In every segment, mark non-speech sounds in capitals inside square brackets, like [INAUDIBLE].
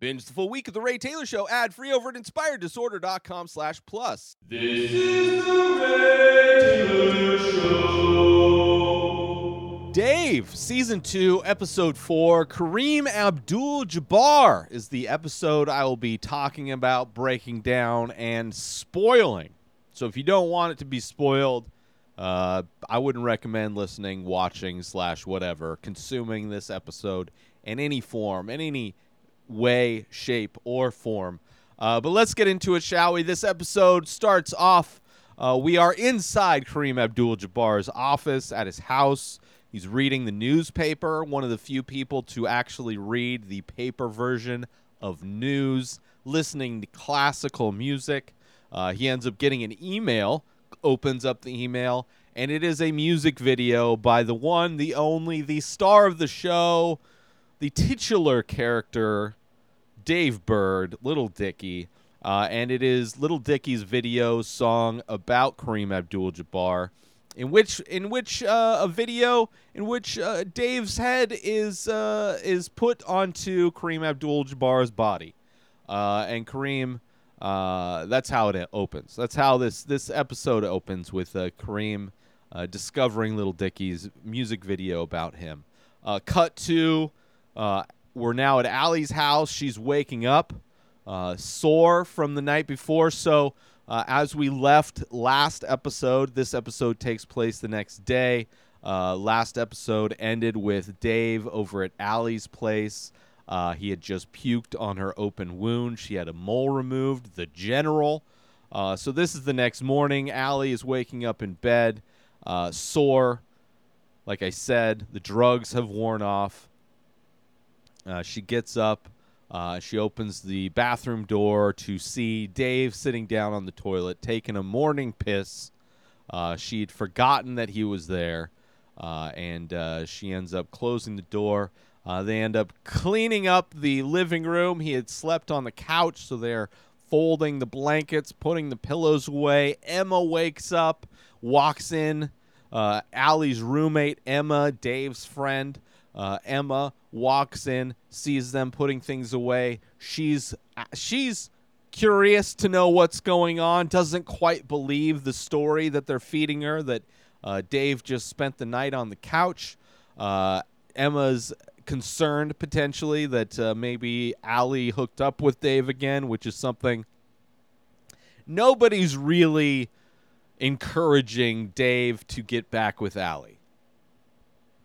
Binge the full week of The Ray Taylor Show ad free over at inspireddisorder.com slash plus. This is the Ray Taylor Show. Dave, season two, episode four. Kareem Abdul Jabbar is the episode I will be talking about, breaking down, and spoiling. So if you don't want it to be spoiled, uh, I wouldn't recommend listening, watching, slash whatever, consuming this episode in any form, in any way, shape, or form. Uh, but let's get into it, shall we? This episode starts off. Uh, we are inside Kareem Abdul Jabbar's office at his house. He's reading the newspaper, one of the few people to actually read the paper version of news, listening to classical music. Uh, he ends up getting an email, opens up the email, and it is a music video by the one, the only, the star of the show, the titular character, Dave Burd, Little Dicky. Uh, and it is Little Dicky's video song about Kareem Abdul-Jabbar, in which in which uh, a video in which uh, Dave's head is uh, is put onto Kareem Abdul-Jabbar's body, uh, and Kareem. Uh, that's how it opens. That's how this this episode opens with Kareem discovering Little Dicky's music video about him. Cut to we're now at Allie's house. She's waking up, uh, sore from the night before. So uh, as we left last episode, this episode takes place the next day. Uh, last episode ended with Dave over at Allie's place. Uh, he had just puked on her open wound. She had a mole removed. The general. Uh, so this is the next morning. Allie is waking up in bed, uh, sore. Like I said, the drugs have worn off. Uh, she gets up. Uh, she opens the bathroom door to see Dave sitting down on the toilet taking a morning piss. Uh, she'd forgotten that he was there, uh, and uh, she ends up closing the door. Uh, they end up cleaning up the living room. He had slept on the couch, so they're folding the blankets, putting the pillows away. Emma wakes up, walks in. Uh, Allie's roommate, Emma, Dave's friend. Uh, Emma walks in, sees them putting things away. She's she's curious to know what's going on. Doesn't quite believe the story that they're feeding her. That uh, Dave just spent the night on the couch. Uh, Emma's concerned potentially that uh, maybe Allie hooked up with Dave again, which is something nobody's really encouraging Dave to get back with Allie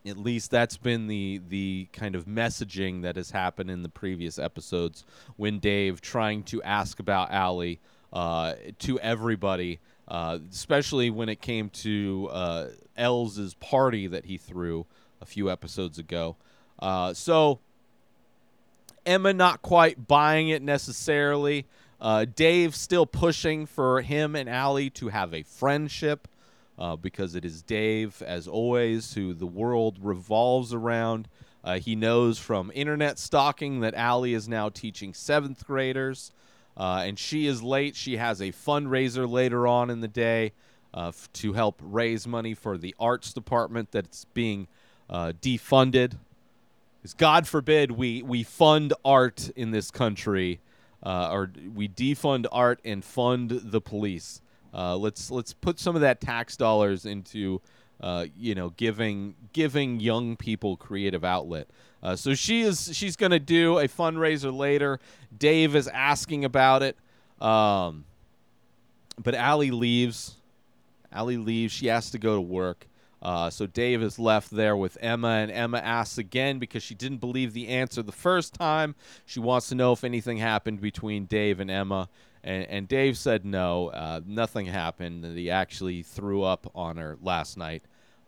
at least that's been the the kind of messaging that has happened in the previous episodes when Dave trying to ask about Allie uh, to everybody, uh, especially when it came to uh, L's party that he threw a few episodes ago. Uh, so Emma not quite buying it necessarily. Uh, Dave still pushing for him and Allie to have a friendship uh, because it is Dave, as always, who the world revolves around. Uh, he knows from internet stalking that Allie is now teaching seventh graders, uh, and she is late. She has a fundraiser later on in the day uh, f- to help raise money for the arts department that's being uh, defunded. Because God forbid we, we fund art in this country, uh, or we defund art and fund the police. Uh, let's let's put some of that tax dollars into uh, you know giving giving young people creative outlet. Uh, so she is she's going to do a fundraiser later. Dave is asking about it, um, but Allie leaves. Allie leaves. She has to go to work. Uh, so Dave is left there with Emma, and Emma asks again because she didn't believe the answer the first time. She wants to know if anything happened between Dave and Emma, and, and Dave said no, uh, nothing happened. He actually threw up on her last night,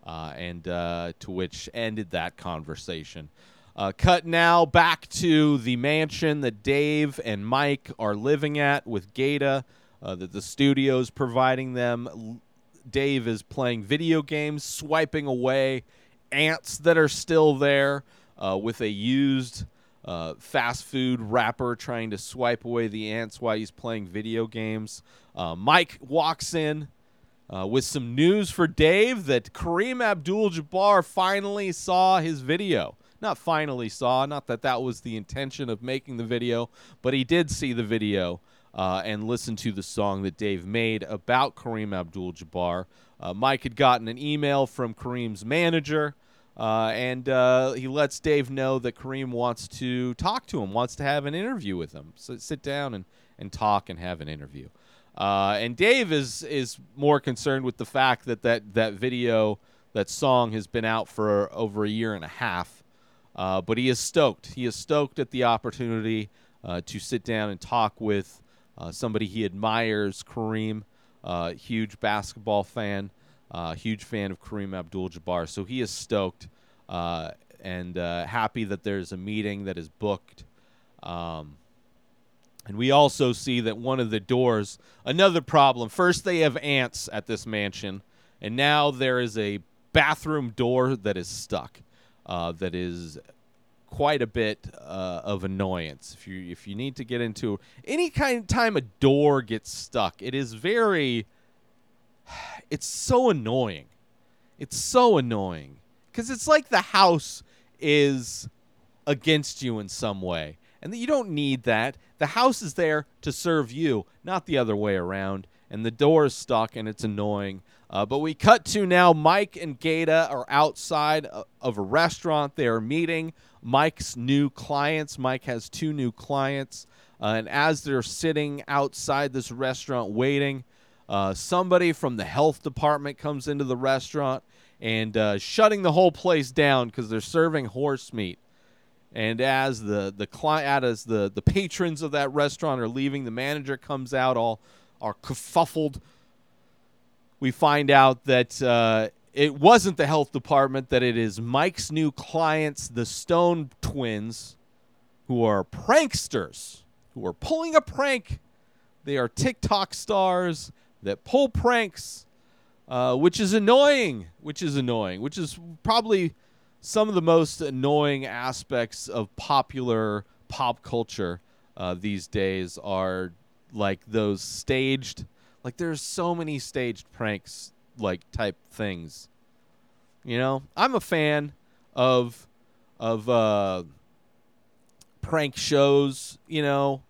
uh, and uh, to which ended that conversation. Uh, cut now back to the mansion that Dave and Mike are living at with Gata, uh, that the studio's providing them. Dave is playing video games, swiping away ants that are still there uh, with a used uh, fast food wrapper trying to swipe away the ants while he's playing video games. Uh, Mike walks in uh, with some news for Dave that Kareem Abdul Jabbar finally saw his video. not finally saw. Not that that was the intention of making the video, but he did see the video uh, and listen to the song that Dave made about Kareem Abdul-Jabbar. Uh, Mike had gotten an email from Kareem's manager. Uh, and uh, he lets Dave know that Kareem wants to talk to him, wants to have an interview with him. So sit down and, and talk and have an interview. Uh, and Dave is is more concerned with the fact that, that that video, that song, has been out for over a year and a half. Uh, but he is stoked. He is stoked at the opportunity uh, to sit down and talk with uh, somebody he admires, Kareem, huge basketball fan. Uh, huge fan of Kareem Abdul-Jabbar, so he is stoked uh, and uh, happy that there's a meeting that is booked. Um, and we also see that one of the doors, another problem. First, they have ants at this mansion, and now there is a bathroom door that is stuck. Uh, that is quite a bit uh, of annoyance. If you if you need to get into any kind of time a door gets stuck, it is very [SIGHS] it's so annoying. It's so annoying because it's like the house is against you in some way, and you don't need that. The house is there to serve you, not the other way around. And the door is stuck, and it's annoying. Uh, but we cut to now. Mike and Gata are outside of a restaurant. They are meeting Mike's new clients. Mike has two new clients, uh, and as they're sitting outside this restaurant waiting, uh, somebody from the health department comes into the restaurant and uh, shutting the whole place down because they're serving horse meat. And as the the client, as the the patrons of that restaurant are leaving, the manager comes out all are kerfuffled. We find out that uh, it wasn't the health department; that it is Mike's new clients, the Stone twins, who are pranksters, who are pulling a prank. They are TikTok stars that pull pranks, uh, which is annoying. Which is annoying. Which is probably some of the most annoying aspects of popular pop culture uh, these days are like those staged. Like there's so many staged pranks like type things. You know, I'm a fan of of uh, prank shows. You know,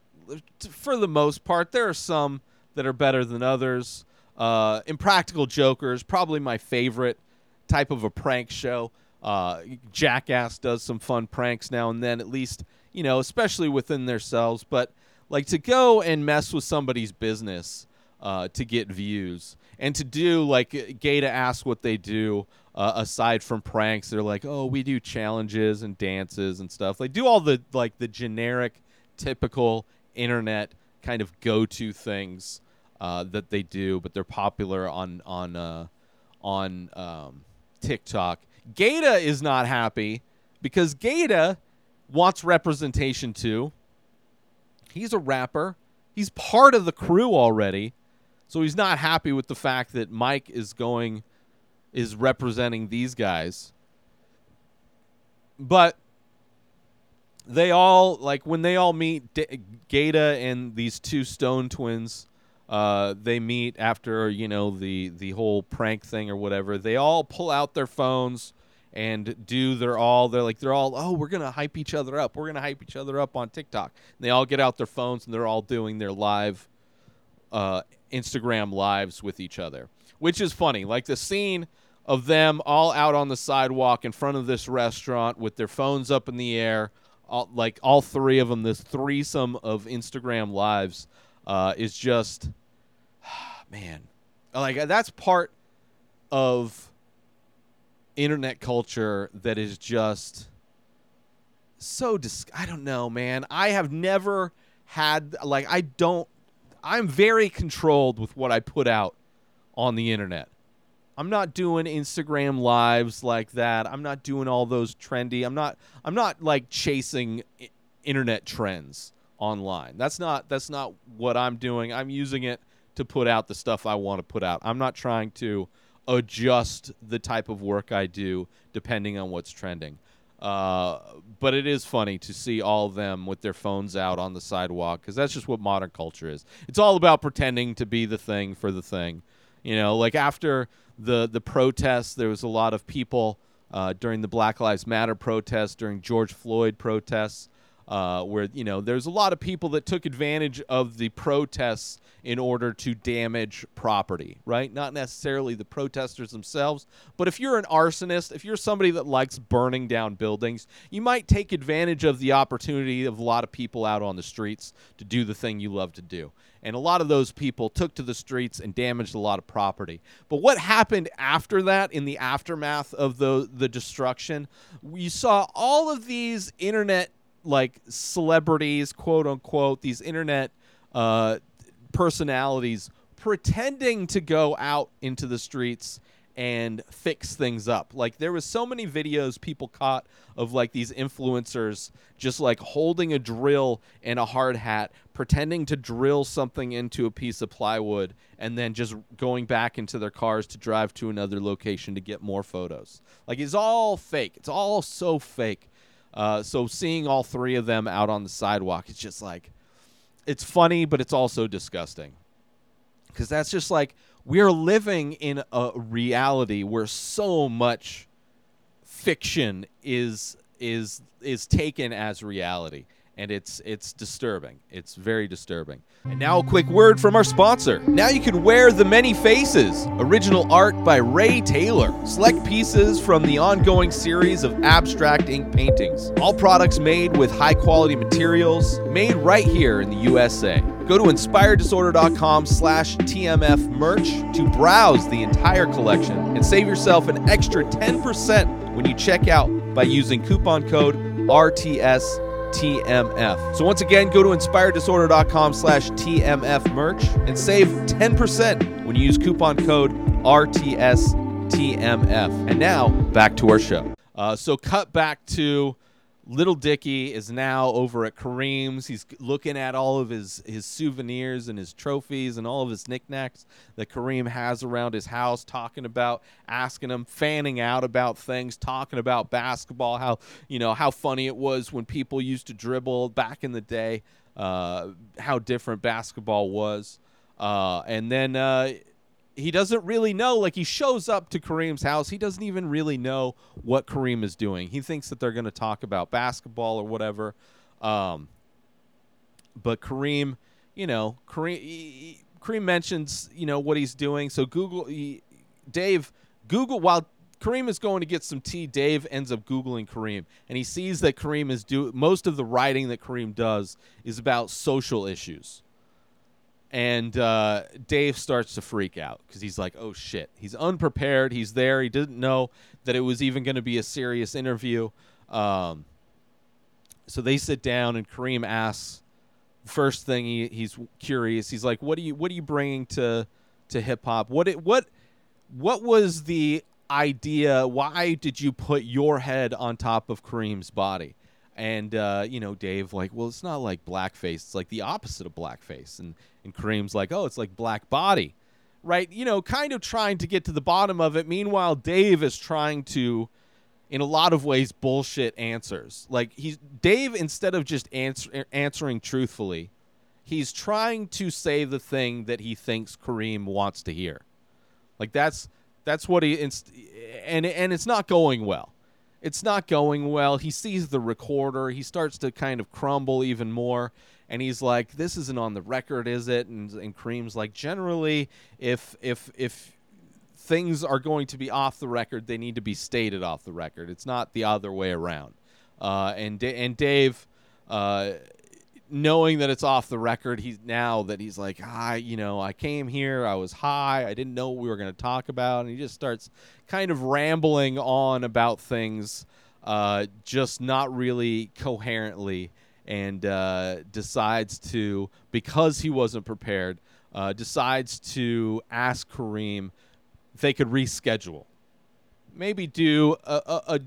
for the most part, there are some that are better than others. Uh, Impractical Jokers, probably my favorite type of a prank show. Uh, Jackass does some fun pranks now and then, at least, you know, especially within themselves. But like to go and mess with somebody's business uh, to get views and to do like Gata asks what they do uh, aside from pranks. They're like, oh, we do challenges and dances and stuff. They do all the like the generic, typical internet kind of go-to things uh, that they do, but they're popular on on uh, on um, TikTok. Gata is not happy because Gata wants representation too. He's a rapper. He's part of the crew already. So he's not happy with the fact that Mike is going is representing these guys. But they all like when they all meet D- Gata and these two Stone twins uh, they meet after you know the the whole prank thing or whatever. They all pull out their phones and do their all. They're like they're all oh we're gonna hype each other up. We're gonna hype each other up on TikTok. And they all get out their phones and they're all doing their live uh, Instagram lives with each other, which is funny. Like the scene of them all out on the sidewalk in front of this restaurant with their phones up in the air. All, like all three of them, this threesome of Instagram lives uh, is just [SIGHS] man, like that's part of internet culture that is just so dis- I don't know, man. I have never had like I don't I'm very controlled with what I put out on the internet. I'm not doing Instagram lives like that. I'm not doing all those trendy. I'm not I'm not like chasing internet trends online. That's not that's not what I'm doing. I'm using it to put out the stuff I want to put out. I'm not trying to adjust the type of work I do depending on what's trending. Uh, but it is funny to see all of them with their phones out on the sidewalk because that's just what modern culture is. It's all about pretending to be the thing for the thing. You know, like after the the protests, there was a lot of people uh, during the Black Lives Matter protests, during George Floyd protests, uh, where you know there's a lot of people that took advantage of the protests in order to damage property, right? Not necessarily the protesters themselves, but if you're an arsonist, if you're somebody that likes burning down buildings, you might take advantage of the opportunity of a lot of people out on the streets to do the thing you love to do. And a lot of those people took to the streets and damaged a lot of property. But what happened after that, in the aftermath of the the destruction, we saw all of these internet like celebrities, quote unquote, these internet uh, personalities pretending to go out into the streets and fix things up. Like there was so many videos people caught of like these influencers just like holding a drill and a hard hat, pretending to drill something into a piece of plywood and then just going back into their cars to drive to another location to get more photos. Like it's all fake. It's all so fake. Uh, so seeing all three of them out on the sidewalk, it's just like, it's funny, but it's also disgusting. Because that's just like we're living in a reality where so much fiction is is is taken as reality and it's it's disturbing. It's very disturbing. And now a quick word from our sponsor. Now you can wear the many faces. Original art by Ray Taylor. Select pieces from the ongoing series of abstract ink paintings. All products made with high quality materials, made right here in the USA. Go to inspireddisorder.com slash TMF merch to browse the entire collection and save yourself an extra 10% when you check out by using coupon code RTS TMF. So once again, go to inspireddisorder.com slash TMF merch and save 10% when you use coupon code RTS TMF. And now back to our show. Uh, so cut back to Little Dicky is now over at Kareem's. He's looking at all of his, his souvenirs and his trophies and all of his knickknacks that Kareem has around his house, talking about, asking him, fanning out about things, talking about basketball, how you know how funny it was when people used to dribble back in the day, uh, how different basketball was, uh, and then uh, he doesn't really know. Like he shows up to Kareem's house, he doesn't even really know what Kareem is doing. He thinks that they're going to talk about basketball or whatever. Um, but Kareem, you know, Kareem, he- Kareem mentions, you know, what he's doing. So Google, he, Dave, Google while Kareem is going to get some tea. Dave ends up googling Kareem, and he sees that Kareem is do most of the writing that Kareem does is about social issues and uh, Dave starts to freak out because he's like, "Oh shit!" He's unprepared. He's there. He didn't know that it was even going to be a serious interview. Um, so they sit down, and Kareem asks. First thing he, he's curious. He's like, "What are you? What are you bringing to to hip hop? What it, what what was the idea? Why did you put your head on top of Kareem's body?" And uh, you know, Dave like, well, it's not like blackface. It's like the opposite of blackface. And and Kareem's like, oh, it's like black body, right? You know, kind of trying to get to the bottom of it. Meanwhile, Dave is trying to, in a lot of ways, bullshit answers. Like he's Dave instead of just answer, answering truthfully, he's trying to say the thing that he thinks Kareem wants to hear. Like that's that's what he and and it's not going well it's not going well. He sees the recorder. He starts to kind of crumble even more. And he's like, "This isn't on the record, is it?" And and Kareem's like, "Generally, if if if things are going to be off the record, they need to be stated off the record. It's not the other way around." Uh, and and Dave, uh, knowing that it's off the record, he's now that he's like, I, you know, I came here, I was high, I didn't know what we were going to talk about, and he just starts kind of rambling on about things, uh, just not really coherently, and uh, decides to, because he wasn't prepared, uh, decides to ask Kareem if they could reschedule, maybe do a, a, a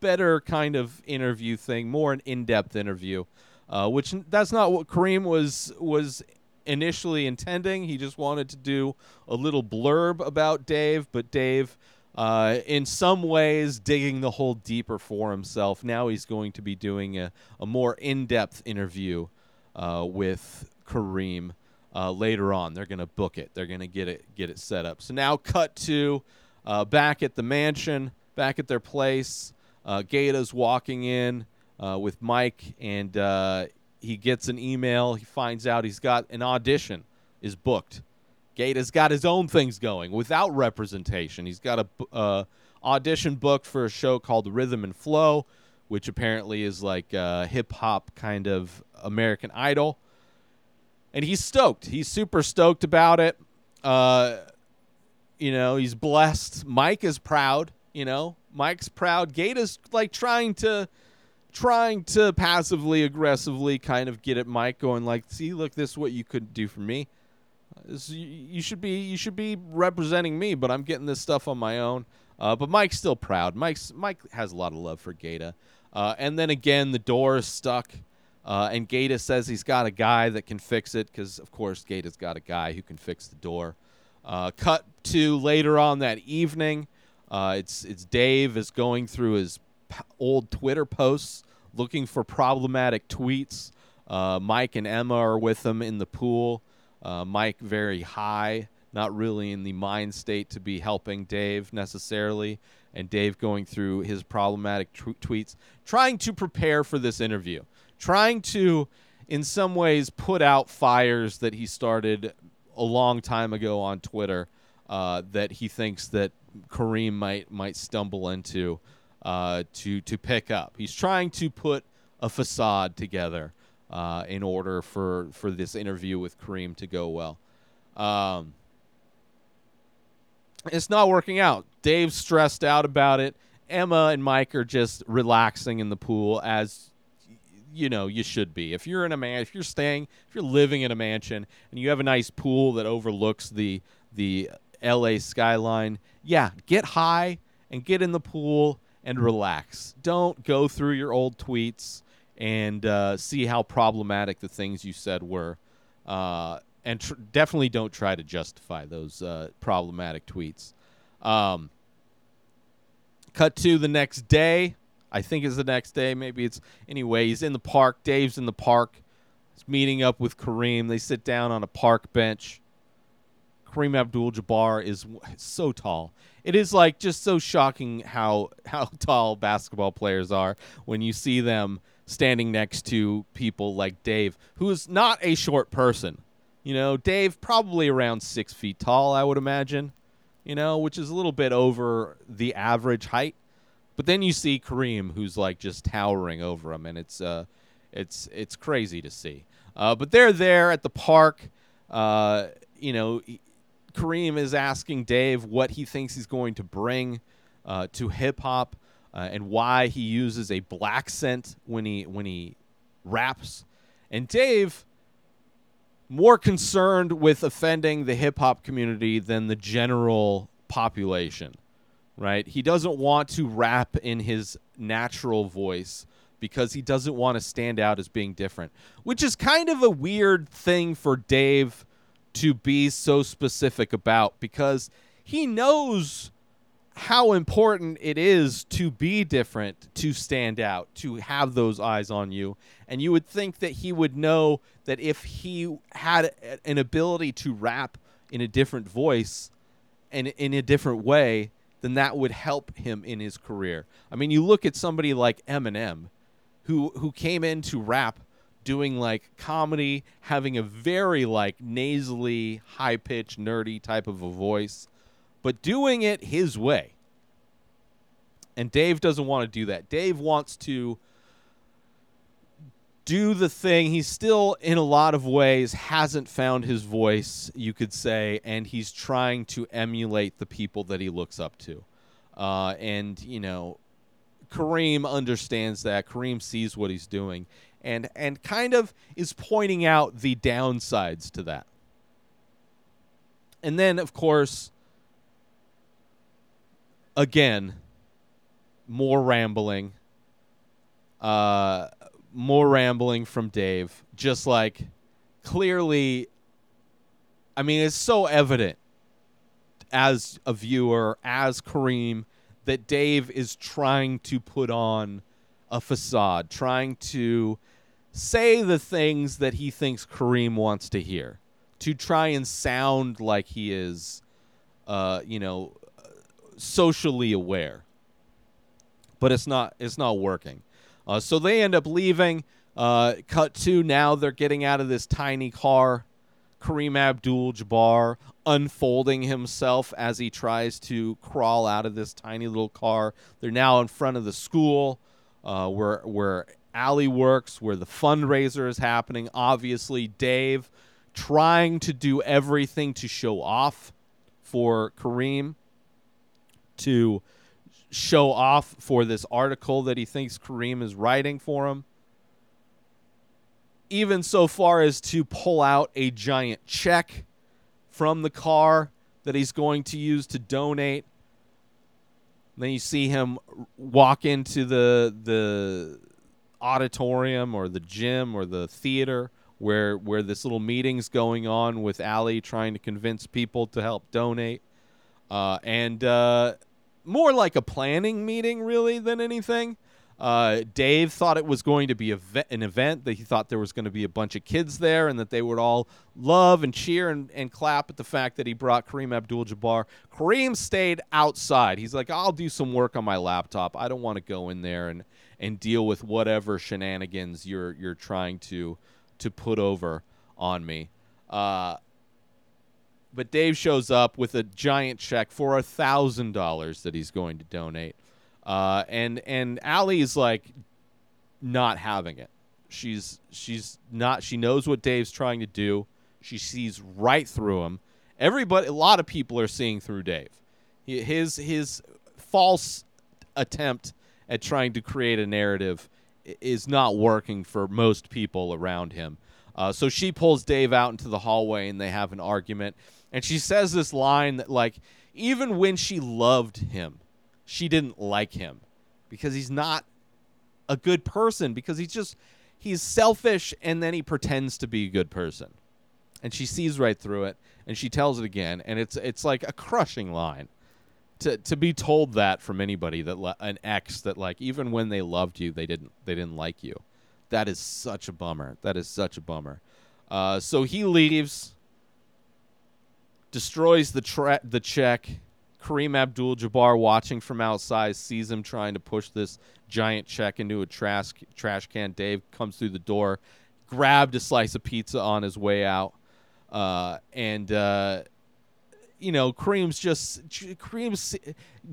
better kind of interview thing, more an in-depth interview uh, which that's not what Kareem was was initially intending. He just wanted to do a little blurb about Dave, but Dave, uh, in some ways, digging the hole deeper for himself. Now he's going to be doing a, a more in-depth interview uh, with Kareem uh, later on. They're going to book it. They're going to get it get it set up. So now, cut to uh, back at the mansion. back at their place. Uh, Gata's walking in uh, with Mike, and uh, he gets an email. He finds out he's got an audition is booked. Gata's got his own things going without representation. He's got a uh, audition booked for a show called Rhythm and Flow, which apparently is like hip hop kind of American Idol. And he's stoked. He's super stoked about it. Uh, you know, he's blessed. Mike is proud. You know, Mike's proud. Gata's like trying to, trying to passively aggressively kind of get at Mike, going like, "See, look, this is what you could do for me. You, should be, you should be representing me, but I'm getting this stuff on my own." Uh, but Mike's still proud. Mike's Mike has a lot of love for Gata. Uh, and then again, the door is stuck. Uh, and Gata says he's got a guy that can fix it because, of course, Gata's got a guy who can fix the door. Uh, cut to later on that evening. Uh, it's it's Dave is going through his old Twitter posts looking for problematic tweets. Uh, Mike and Emma are with him in the pool. Uh, Mike very high, not really in the mind state to be helping Dave necessarily, and Dave going through his problematic tw- tweets, trying to prepare for this interview, trying to, in some ways, put out fires that he started a long time ago on Twitter uh, that he thinks that Kareem might might stumble into uh, to to pick up. He's trying to put a facade together uh, in order for for this interview with Kareem to go well. Um, it's not working out. Dave's stressed out about it. Emma and Mike are just relaxing in the pool as you know you should be. If you're in a man, if you're staying, if you're living in a mansion and you have a nice pool that overlooks the the LA skyline, yeah, get high and get in the pool and relax. Don't go through your old tweets and uh, see how problematic the things you said were. Uh, and tr- definitely don't try to justify those uh, problematic tweets. Um, cut to the next day. I think it's the next day. Maybe it's anyway. He's in the park. Dave's in the park. He's meeting up with Kareem. They sit down on a park bench. Kareem Abdul-Jabbar is so tall. It is like just so shocking how how [LAUGHS] tall basketball players are when you see them standing next to people like Dave, who is not a short person. You know, Dave probably around six feet tall, I would imagine. You know, which is a little bit over the average height. But then you see Kareem, who's like just towering over him, and it's uh, it's it's crazy to see. Uh, but they're there at the park. Uh, you know, Kareem is asking Dave what he thinks he's going to bring uh, to hip hop uh, and why he uses a black scent when he when he raps. And Dave, more concerned with offending the hip hop community than the general population right? He doesn't want to rap in his natural voice because he doesn't want to stand out as being different, which is kind of a weird thing for Dave to be so specific about because he knows how important it is to be different, to stand out, to have those eyes on you. And you would think that he would know that if he had an ability to rap in a different voice and in a different way, then that would help him in his career. I mean, you look at somebody like Eminem, who who came in to rap doing like comedy, having a very like nasally, high pitched, nerdy type of a voice, but doing it his way. And Dave doesn't want to do that. Dave wants to do the thing. He's still, in a lot of ways, hasn't found his voice, you could say, and he's trying to emulate the people that he looks up to. Uh, and, you know, Kareem understands that. Kareem sees what he's doing and, and kind of is pointing out the downsides to that. And then, of course, again, more rambling. Uh, more rambling from Dave. Just like clearly, I mean, it's so evident as a viewer, as Kareem, that Dave is trying to put on a facade, trying to say the things that he thinks Kareem wants to hear, to try and sound like he is, uh, you know, socially aware. but it's not it's not working. Uh, so they end up leaving. Uh, cut to now they're getting out of this tiny car. Kareem Abdul-Jabbar unfolding himself as he tries to crawl out of this tiny little car. They're now in front of the school uh, where where Allie works, where the fundraiser is happening. Obviously, Dave trying to do everything to show off for Kareem to show off for this article that he thinks Kareem is writing for him. Even so far as to pull out a giant check from the car that he's going to use to donate. Then you see him walk into the the auditorium or the gym or the theater where where this little meeting's going on with Allie trying to convince people to help donate. Uh, and uh, more like a planning meeting, really, than anything. Uh, Dave thought it was going to be ve- an event that he thought there was going to be a bunch of kids there and that they would all love and cheer and, and clap at the fact that he brought Kareem Abdul-Jabbar. Kareem stayed outside. He's like, I'll do some work on my laptop. I don't want to go in there and, and deal with whatever shenanigans you're you're trying to to put over on me. Uh, but Dave shows up with a giant check for a thousand dollars that he's going to donate, uh, and and Allie's like not having it. She's she's not. She knows what Dave's trying to do. She sees right through him. Everybody, a lot of people are seeing through Dave. His his false attempt at trying to create a narrative is not working for most people around him. Uh, so she pulls Dave out into the hallway and they have an argument. And she says this line that, like, even when she loved him, she didn't like him because he's not a good person, because he's just, he's selfish and then he pretends to be a good person. And she sees right through it and she tells it again. And it's, it's like a crushing line to to be told that from anybody that li- an ex that like even when they loved you they didn't they didn't like you. That is such a bummer. That is such a bummer. Uh, so he leaves destroys the tra- the check. Kareem Abdul-Jabbar watching from outside sees him trying to push this giant check into a trash trash can. Dave comes through the door grabbed a slice of pizza on his way out. Uh, and uh, you know, Kareem's just Kareem's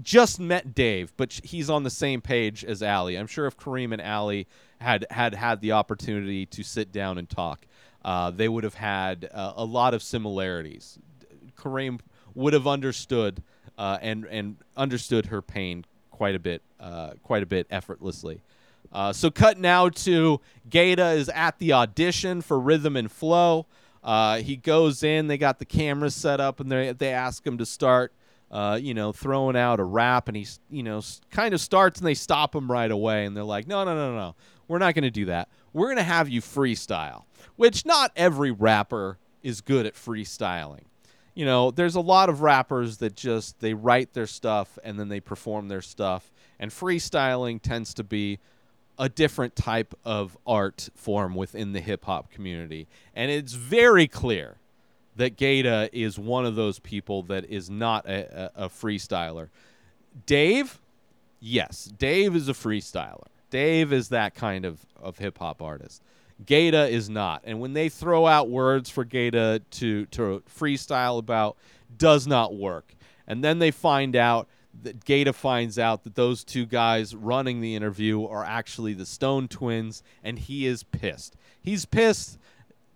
just met Dave, but he's on the same page as Allie. I'm sure if Kareem and Allie had had had the opportunity to sit down and talk, uh, they would have had uh, a lot of similarities. Kareem would have understood uh, and and understood her pain quite a bit, uh, quite a bit effortlessly. Uh, so cut now to Gata is at the audition for Rhythm and Flow. Uh, he goes in. They got the cameras set up, and they they ask him to start, uh, you know, throwing out a rap, and he's you know kind of starts, and they stop him right away, and they're like, no, no, no, no, we're not going to do that. We're going to have you freestyle, which not every rapper is good at freestyling. You know, there's a lot of rappers that just they write their stuff and then they perform their stuff, and freestyling tends to be a different type of art form within the hip hop community. And it's very clear that Gata is one of those people that is not a, a, a freestyler. Dave, yes, Dave is a freestyler. Dave is that kind of, of hip hop artist. Gata is not. And when they throw out words for Gata to, to freestyle about, does not work. And then they find out that Gata finds out that those two guys running the interview are actually the Stone twins, and he is pissed. He's pissed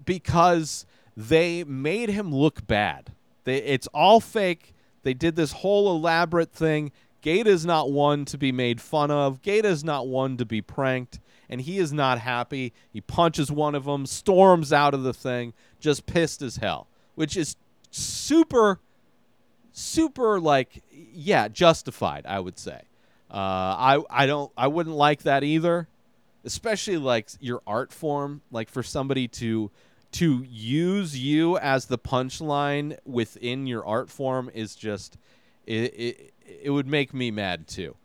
because they made him look bad. They, it's all fake. They did this whole elaborate thing. Gata is not one to be made fun of. Gata is not one to be pranked, and he is not happy. He punches one of them, storms out of the thing, just pissed as hell, which is super super like yeah justified i would say. Uh, i i don't i wouldn't like that either especially like your art form like for somebody to to use you as the punchline within your art form is just it it, it would make me mad too.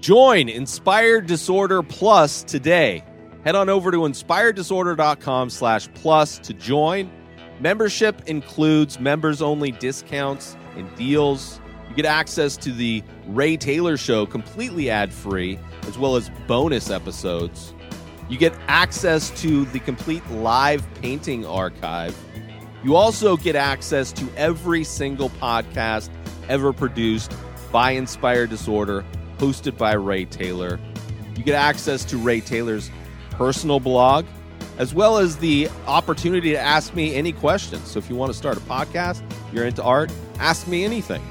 Join inspired disorder plus today. Head on over to inspireddisorder.com slash plus to join Membership includes members only discounts and deals. You get access to the Ray Taylor Show completely ad free, as well as bonus episodes. You get access to the complete live painting archive. You also get access to every single podcast ever produced by Inspired Disorder, hosted by Ray Taylor. You get access to Ray Taylor's personal blog, as well as the opportunity to ask me any questions. So if you want to start a podcast, you're into art, ask me anything.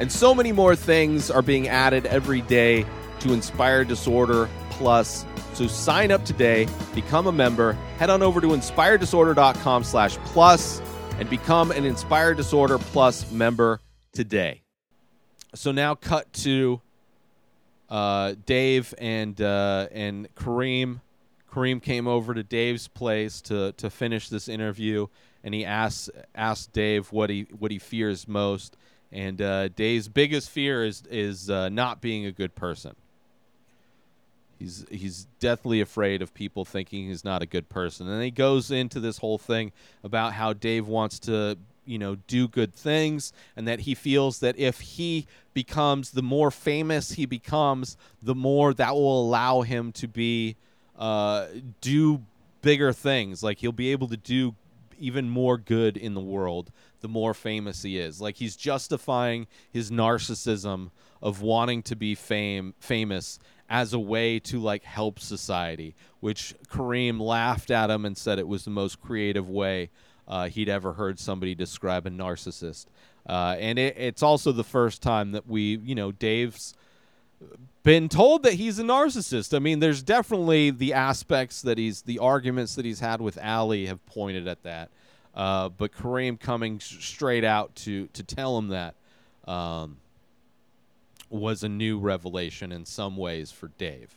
And so many more things are being added every day to Inspire Disorder Plus. So sign up today, become a member, head on over to inspireddisorder.com slash plus and become an Inspire Disorder Plus member today. So now cut to uh, Dave and uh, and Kareem. Kareem came over to Dave's place to to finish this interview, and he asked asked Dave what he what he fears most. And uh, Dave's biggest fear is is uh, not being a good person. He's he's deathly afraid of people thinking he's not a good person, and he goes into this whole thing about how Dave wants to you know do good things, and that he feels that if he becomes the more famous he becomes, the more that will allow him to be uh, do bigger things. Like he'll be able to do even more good in the world the more famous he is. Like he's justifying his narcissism of wanting to be fame famous as a way to like help society, which Kareem laughed at him and said it was the most creative way uh, he'd ever heard somebody describe a narcissist. Uh, and it, it's also the first time that we, you know, Dave's been told that he's a narcissist. I mean, there's definitely the aspects that he's, the arguments that he's had with Allie have pointed at that. Uh, but Kareem coming straight out to to tell him that um, was a new revelation in some ways for Dave.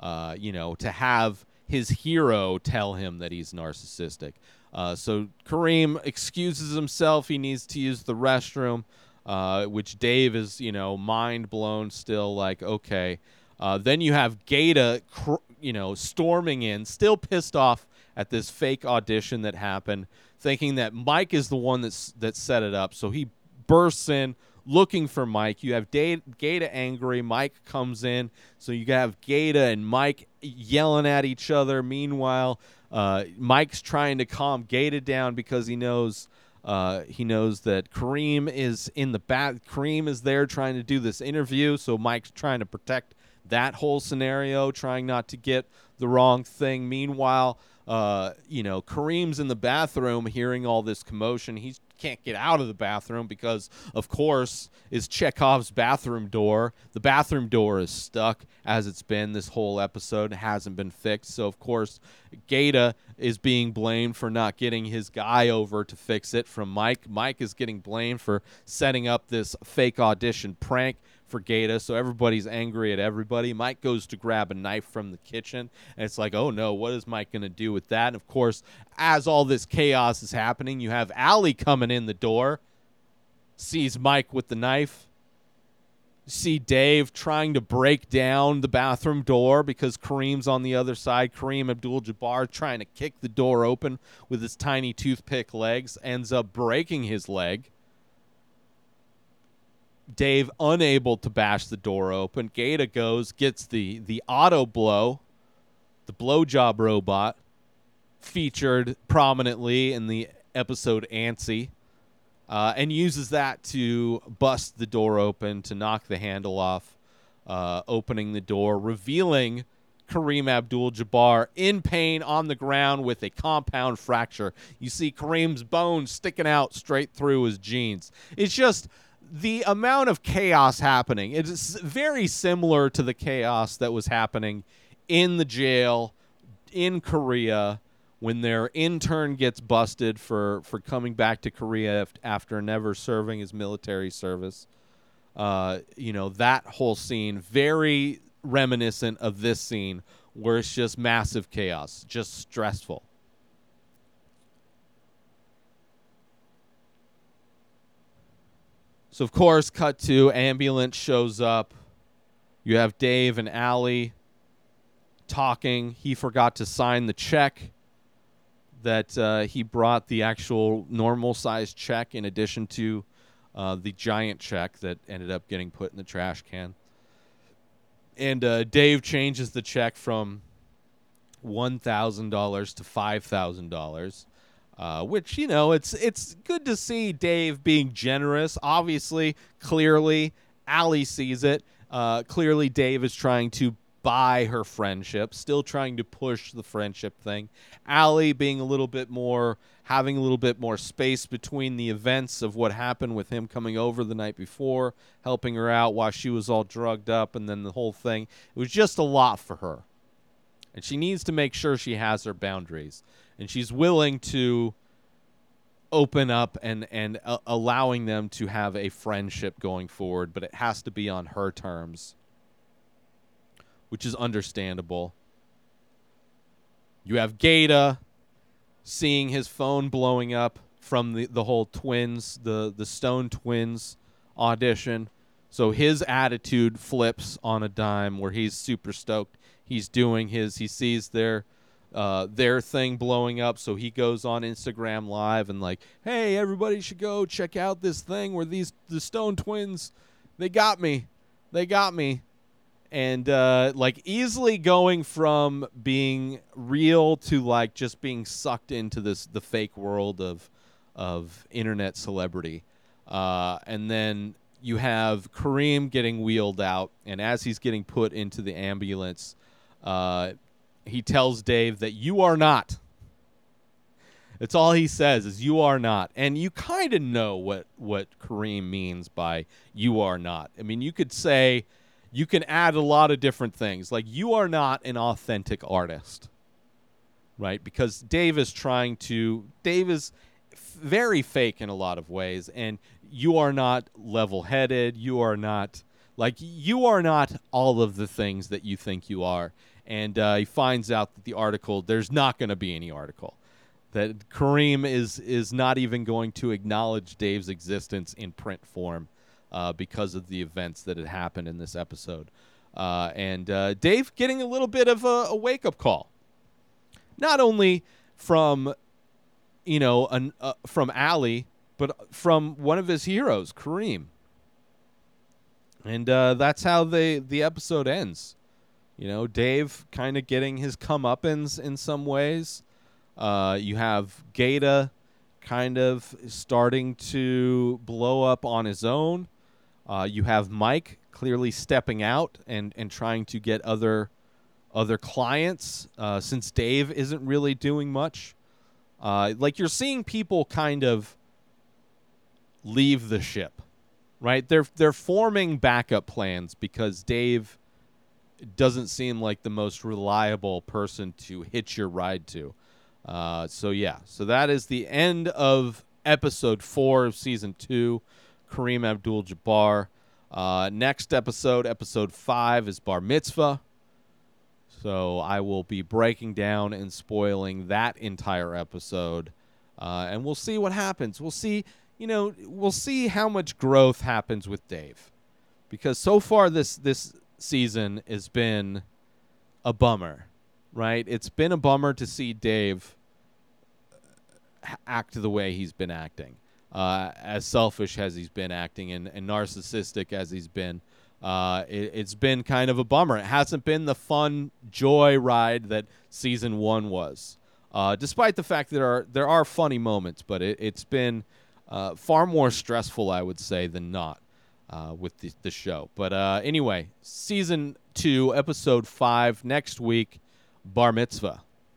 Uh, you know, to have his hero tell him that he's narcissistic. Uh, so Kareem excuses himself. He needs to use the restroom, uh, which Dave is, you know, mind blown still. Like, okay. Uh, then you have Gata, cr- you know, storming in, still pissed off at this fake audition that happened, thinking that Mike is the one that's that set it up. So he bursts in looking for Mike. You have Gata angry. Mike comes in. So you have Gata and Mike yelling at each other. Meanwhile, uh, Mike's trying to calm Gata down because he knows. Uh, he knows that Kareem is in the back. Kareem is there trying to do this interview, so Mike's trying to protect that whole scenario, trying not to get the wrong thing. Meanwhile, uh, you know, Kareem's in the bathroom hearing all this commotion. He can't get out of the bathroom because, of course, is Chekhov's bathroom door. The bathroom door is stuck as it's been this whole episode. It hasn't been fixed. So, of course, Gata is being blamed for not getting his guy over to fix it from Mike. Mike is getting blamed for setting up this fake audition prank for Gata, so everybody's angry at everybody. Mike goes to grab a knife from the kitchen, and it's like, oh no, what is Mike going to do with that? And of course, as all this chaos is happening, you have Allie coming in the door, sees Mike with the knife. See Dave trying to break down the bathroom door because Kareem's on the other side. Kareem Abdul Jabbar trying to kick the door open with his tiny toothpick legs, ends up breaking his leg. Dave unable to bash the door open. Gata goes, gets the the auto blow, the blowjob robot, featured prominently in the episode Antsy, uh, and uses that to bust the door open to knock the handle off, uh, opening the door, revealing Kareem Abdul Jabbar in pain on the ground with a compound fracture. You see Kareem's bones sticking out straight through his jeans. It's just the amount of chaos happening. It is very similar to the chaos that was happening in the jail in Korea when their intern gets busted for, for coming back to Korea after never serving his military service. Uh, you know, that whole scene, very reminiscent of this scene where it's just massive chaos, just stressful. So of course, cut to ambulance shows up. You have Dave and Allie talking. He forgot to sign the check that uh, he brought the actual normal size check in addition to uh, the giant check that ended up getting put in the trash can. And uh, Dave changes the check from one thousand dollars to five thousand dollars, uh, which you know it's it's good to see Dave being generous. Obviously, clearly, Allie sees it. Uh, clearly, Dave is trying to buy her friendship, still trying to push the friendship thing. Allie being a little bit more, having a little bit more space between the events of what happened with him coming over the night before, helping her out while she was all drugged up, and then the whole thing. It was just a lot for her. And she needs to make sure she has her boundaries. And she's willing to open up and and uh, allowing them to have a friendship going forward, but it has to be on her terms which is understandable. You have GaTa seeing his phone blowing up from the, the whole twins, the, the Stone Twins audition. So his attitude flips on a dime where he's super stoked. He's doing his, he sees their uh, their thing blowing up, so he goes on Instagram live and like, hey, everybody should go check out this thing where these the Stone Twins, they got me, they got me and uh, like easily going from being real to like just being sucked into this the fake world of of internet celebrity. Uh, and then you have Kareem getting wheeled out and as he's getting put into the ambulance uh, he tells Dave that you are not. It's all he says is you are not. And you kind of know what what Kareem means by you are not. I mean you could say you can add a lot of different things. Like you are not an authentic artist, right? Because Dave is trying to. Dave is f- very fake in a lot of ways, and you are not level-headed. You are not like you are not all of the things that you think you are. And uh, he finds out that the article there's not going to be any article. That Kareem is is not even going to acknowledge Dave's existence in print form uh, because of the events that had happened in this episode. Uh, and uh, Dave getting a little bit of a, a wake up call, not only from, you know, an, uh, from Allie, but from one of his heroes, Kareem. And uh, that's how they the episode ends. You know, Dave kind of getting his comeuppance in some ways. Uh, you have GaTa kind of starting to blow up on his own. Uh, you have Mike clearly stepping out and, and trying to get other other clients uh, since Dave isn't really doing much. Uh, like you're seeing people kind of leave the ship, right? They're they're forming backup plans because Dave doesn't seem like the most reliable person to hitch your ride to. Uh, so yeah, so that is the end of episode four of season two. Kareem Abdul Jabbar. Uh, next episode, episode five, is Bar Mitzvah. So I will be breaking down and spoiling that entire episode. Uh, and we'll see what happens. We'll see, you know, we'll see how much growth happens with Dave. Because so far this this season has been a bummer, right? It's been a bummer to see Dave act the way he's been acting uh, as selfish as he's been acting and, and narcissistic as he's been. Uh, it, has been kind of a bummer. It hasn't been the fun joy ride that season one was. Uh, despite the fact that there are there are funny moments, but it, has been uh, far more stressful, I would say, than not uh, with the, the show. But uh, anyway, season two, episode five, next week, Bar Mitzvah.